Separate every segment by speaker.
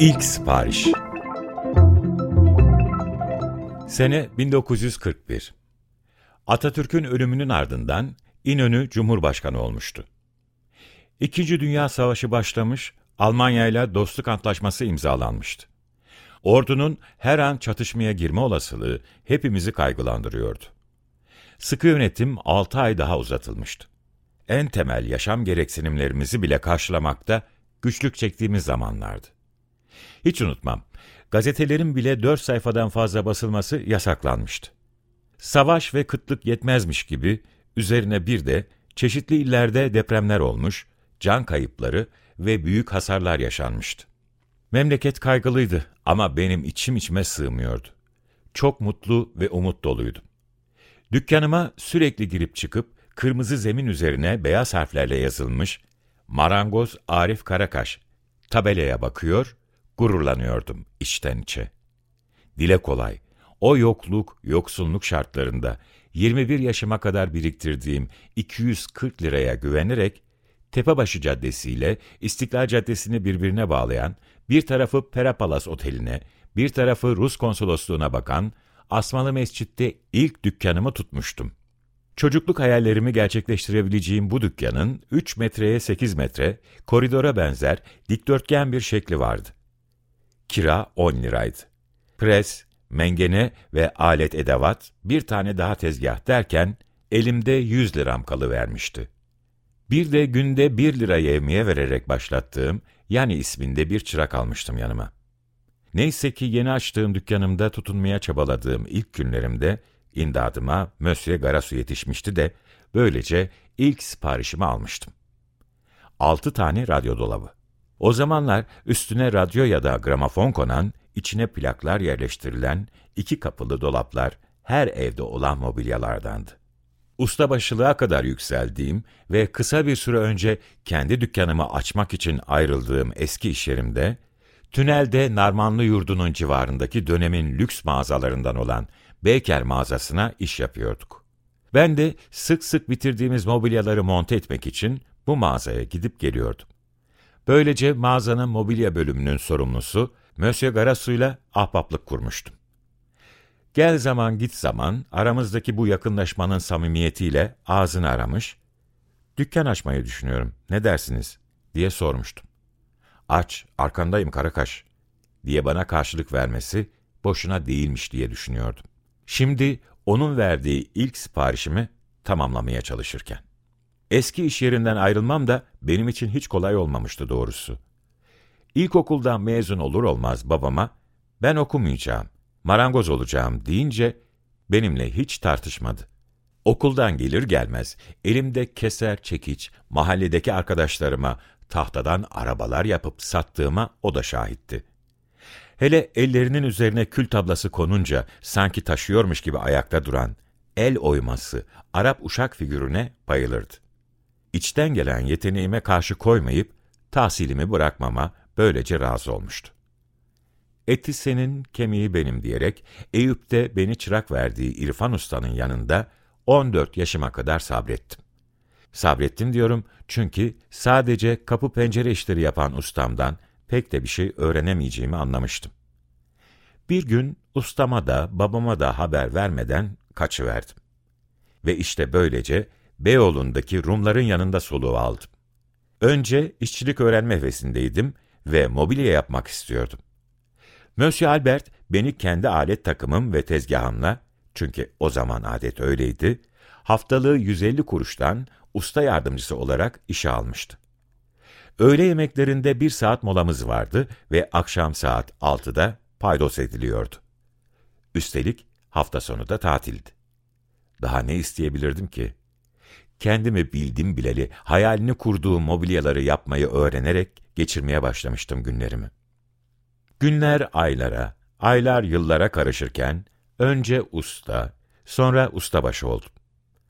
Speaker 1: İlk sipariş. Sene 1941. Atatürk'ün ölümünün ardından İnönü Cumhurbaşkanı olmuştu. İkinci Dünya Savaşı başlamış, Almanya ile dostluk antlaşması imzalanmıştı. Ordunun her an çatışmaya girme olasılığı hepimizi kaygılandırıyordu. Sıkı yönetim 6 ay daha uzatılmıştı. En temel yaşam gereksinimlerimizi bile karşılamakta güçlük çektiğimiz zamanlardı. Hiç unutmam, gazetelerin bile dört sayfadan fazla basılması yasaklanmıştı. Savaş ve kıtlık yetmezmiş gibi üzerine bir de çeşitli illerde depremler olmuş, can kayıpları ve büyük hasarlar yaşanmıştı. Memleket kaygılıydı ama benim içim içime sığmıyordu. Çok mutlu ve umut doluydum. Dükkanıma sürekli girip çıkıp kırmızı zemin üzerine beyaz harflerle yazılmış Marangoz Arif Karakaş tabelaya bakıyor, gururlanıyordum içten içe. Dile kolay, o yokluk, yoksunluk şartlarında 21 yaşıma kadar biriktirdiğim 240 liraya güvenerek Tepebaşı Caddesi ile İstiklal Caddesi'ni birbirine bağlayan, bir tarafı Perapalas Oteli'ne, bir tarafı Rus konsolosluğuna bakan Asmalı Mescid'de ilk dükkanımı tutmuştum. Çocukluk hayallerimi gerçekleştirebileceğim bu dükkanın 3 metreye 8 metre, koridora benzer dikdörtgen bir şekli vardı. Kira 10 liraydı. Pres, mengene ve alet edevat, bir tane daha tezgah derken elimde 100 liram kalıvermişti. Bir de günde 1 lira yevmiye vererek başlattığım, yani isminde bir çırak almıştım yanıma. Neyse ki yeni açtığım dükkanımda tutunmaya çabaladığım ilk günlerimde imdadıma Monsieur Garasu yetişmişti de böylece ilk siparişimi almıştım. Altı tane radyo dolabı. O zamanlar üstüne radyo ya da gramofon konan, içine plaklar yerleştirilen iki kapılı dolaplar her evde olan mobilyalardandı. Ustabaşılığa kadar yükseldiğim ve kısa bir süre önce kendi dükkanımı açmak için ayrıldığım eski iş yerimde, tünelde Narmanlı Yurdu'nun civarındaki dönemin lüks mağazalarından olan Beyker mağazasına iş yapıyorduk. Ben de sık sık bitirdiğimiz mobilyaları monte etmek için bu mağazaya gidip geliyordum. Böylece mağazanın mobilya bölümünün sorumlusu Monsieur Garasu'yla ahbaplık kurmuştum. Gel zaman git zaman aramızdaki bu yakınlaşmanın samimiyetiyle ağzını aramış, dükkan açmayı düşünüyorum, ne dersiniz diye sormuştum. Aç, arkandayım Karakaş diye bana karşılık vermesi boşuna değilmiş diye düşünüyordum. Şimdi onun verdiği ilk siparişimi tamamlamaya çalışırken. Eski iş yerinden ayrılmam da benim için hiç kolay olmamıştı doğrusu. İlkokuldan mezun olur olmaz babama, ben okumayacağım, marangoz olacağım deyince benimle hiç tartışmadı. Okuldan gelir gelmez elimde keser çekiç, mahalledeki arkadaşlarıma tahtadan arabalar yapıp sattığıma o da şahitti. Hele ellerinin üzerine kül tablası konunca sanki taşıyormuş gibi ayakta duran, el oyması, Arap uşak figürüne bayılırdı. İçten gelen yeteneğime karşı koymayıp, tahsilimi bırakmama böylece razı olmuştu. Eti senin, kemiği benim diyerek Eyüp'te beni çırak verdiği İrfan Usta'nın yanında 14 yaşıma kadar sabrettim. Sabrettim diyorum çünkü sadece kapı pencere işleri yapan ustamdan pek de bir şey öğrenemeyeceğimi anlamıştım. Bir gün ustama da babama da haber vermeden kaçıverdim. Ve işte böylece Beyoğlu'ndaki Rumların yanında soluğu aldım. Önce işçilik öğrenme hevesindeydim ve mobilya yapmak istiyordum. Monsieur Albert beni kendi alet takımım ve tezgahımla, çünkü o zaman adet öyleydi, haftalığı 150 kuruştan usta yardımcısı olarak işe almıştı. Öğle yemeklerinde bir saat molamız vardı ve akşam saat 6'da paydos ediliyordu. Üstelik hafta sonu da tatildi. Daha ne isteyebilirdim ki? Kendimi bildim bileli hayalini kurduğum mobilyaları yapmayı öğrenerek geçirmeye başlamıştım günlerimi. Günler aylara, aylar yıllara karışırken önce usta, sonra ustabaşı oldum.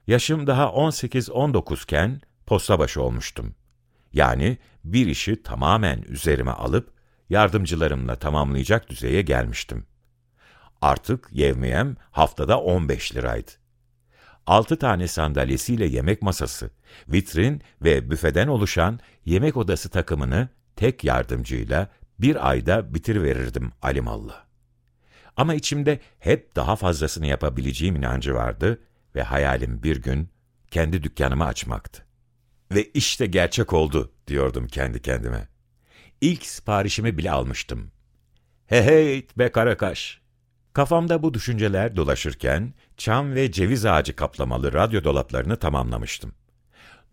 Speaker 1: Yaşım daha 18-19 iken postabaşı olmuştum. Yani bir işi tamamen üzerime alıp yardımcılarımla tamamlayacak düzeye gelmiştim. Artık yevmiyem haftada 15 liraydı. 6 tane sandalyesiyle yemek masası, vitrin ve büfeden oluşan yemek odası takımını tek yardımcıyla bir ayda bitiriverirdim alimallah. Ama içimde hep daha fazlasını yapabileceğim inancı vardı ve hayalim bir gün kendi dükkanımı açmaktı. Ve işte gerçek oldu diyordum kendi kendime. İlk siparişimi bile almıştım. He hey be Karakaş! Kafamda bu düşünceler dolaşırken çam ve ceviz ağacı kaplamalı radyo dolaplarını tamamlamıştım.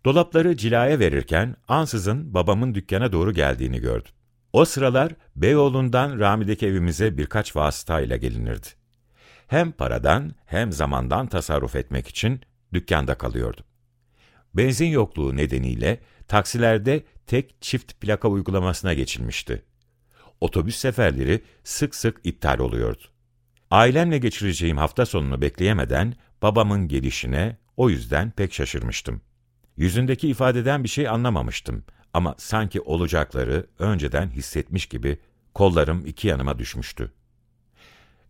Speaker 1: Dolapları cilaya verirken ansızın babamın dükkana doğru geldiğini gördüm. O sıralar Beyoğlu'ndan Rami'deki evimize birkaç vasıtayla gelinirdi. Hem paradan hem zamandan tasarruf etmek için dükkanda kalıyordum. Benzin yokluğu nedeniyle taksilerde tek çift plaka uygulamasına geçilmişti. Otobüs seferleri sık sık iptal oluyordu. Ailemle geçireceğim hafta sonunu bekleyemeden babamın gelişine o yüzden pek şaşırmıştım. Yüzündeki ifadeden bir şey anlamamıştım ama sanki olacakları önceden hissetmiş gibi kollarım iki yanıma düşmüştü.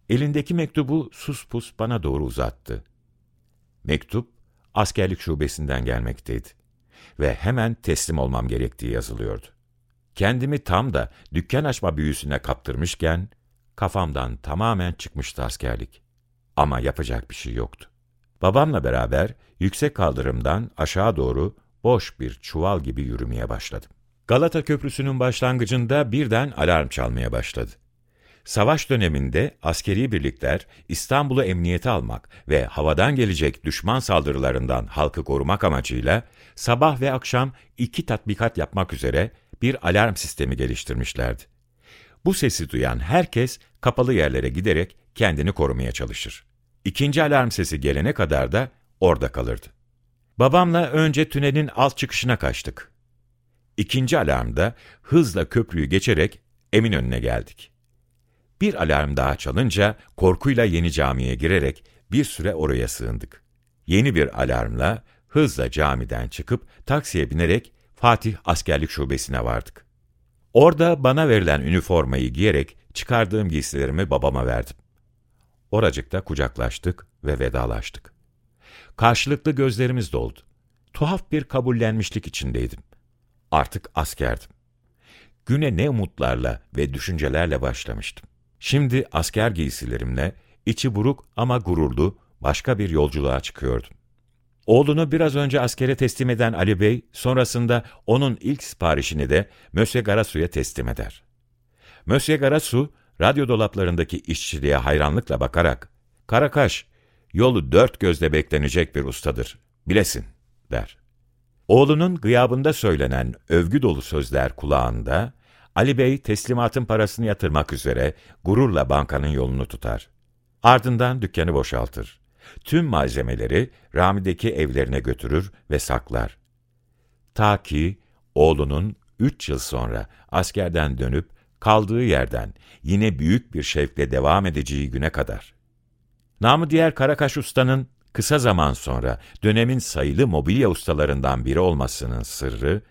Speaker 1: Elindeki mektubu sus pus bana doğru uzattı. Mektup, askerlik şubesinden gelmekteydi ve hemen teslim olmam gerektiği yazılıyordu. Kendimi tam da dükkan açma büyüsüne kaptırmışken, kafamdan tamamen çıkmıştı askerlik. Ama yapacak bir şey yoktu. Babamla beraber yüksek kaldırımdan aşağı doğru boş bir çuval gibi yürümeye başladım. Galata Köprüsü'nün başlangıcında birden alarm çalmaya başladı. Savaş döneminde askeri birlikler İstanbul'u emniyete almak ve havadan gelecek düşman saldırılarından halkı korumak amacıyla sabah ve akşam iki tatbikat yapmak üzere bir alarm sistemi geliştirmişlerdi. Bu sesi duyan herkes kapalı yerlere giderek kendini korumaya çalışır. İkinci alarm sesi gelene kadar da orada kalırdı. Babamla önce tünelin alt çıkışına kaçtık. İkinci alarmda hızla köprüyü geçerek Eminönü'ne geldik. Bir alarm daha çalınca korkuyla yeni camiye girerek bir süre oraya sığındık. Yeni bir alarmla hızla camiden çıkıp taksiye binerek Fatih Askerlik Şubesi'ne vardık. Orada bana verilen üniformayı giyerek çıkardığım giysilerimi babama verdim. Oracıkta kucaklaştık ve vedalaştık. Karşılıklı gözlerimiz doldu. Tuhaf bir kabullenmişlik içindeydim. Artık askerdim. Güne ne umutlarla ve düşüncelerle başlamıştım. Şimdi asker giysilerimle, içi buruk ama gururlu, başka bir yolculuğa çıkıyordum. Oğlunu biraz önce askere teslim eden Ali Bey, sonrasında onun ilk siparişini de Mösyö Garasu'ya teslim eder. Mösyö Garasu, radyo dolaplarındaki işçiliğe hayranlıkla bakarak, Karakaş, yolu dört gözle beklenecek bir ustadır, bilesin, der. Oğlunun gıyabında söylenen övgü dolu sözler kulağında, Ali Bey teslimatın parasını yatırmak üzere gururla bankanın yolunu tutar. Ardından dükkanı boşaltır. Tüm malzemeleri Rami'deki evlerine götürür ve saklar. Ta ki oğlunun üç yıl sonra askerden dönüp kaldığı yerden yine büyük bir şevkle devam edeceği güne kadar. Namı diğer Karakaş Usta'nın kısa zaman sonra dönemin sayılı mobilya ustalarından biri olmasının sırrı,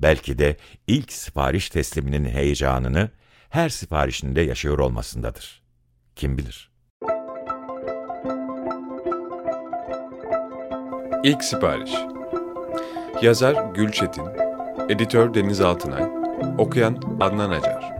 Speaker 1: belki de ilk sipariş tesliminin heyecanını her siparişinde yaşıyor olmasındadır. Kim bilir?
Speaker 2: İlk Sipariş. Yazar Gülçetin Editör Deniz Altınay Okuyan Adnan Acar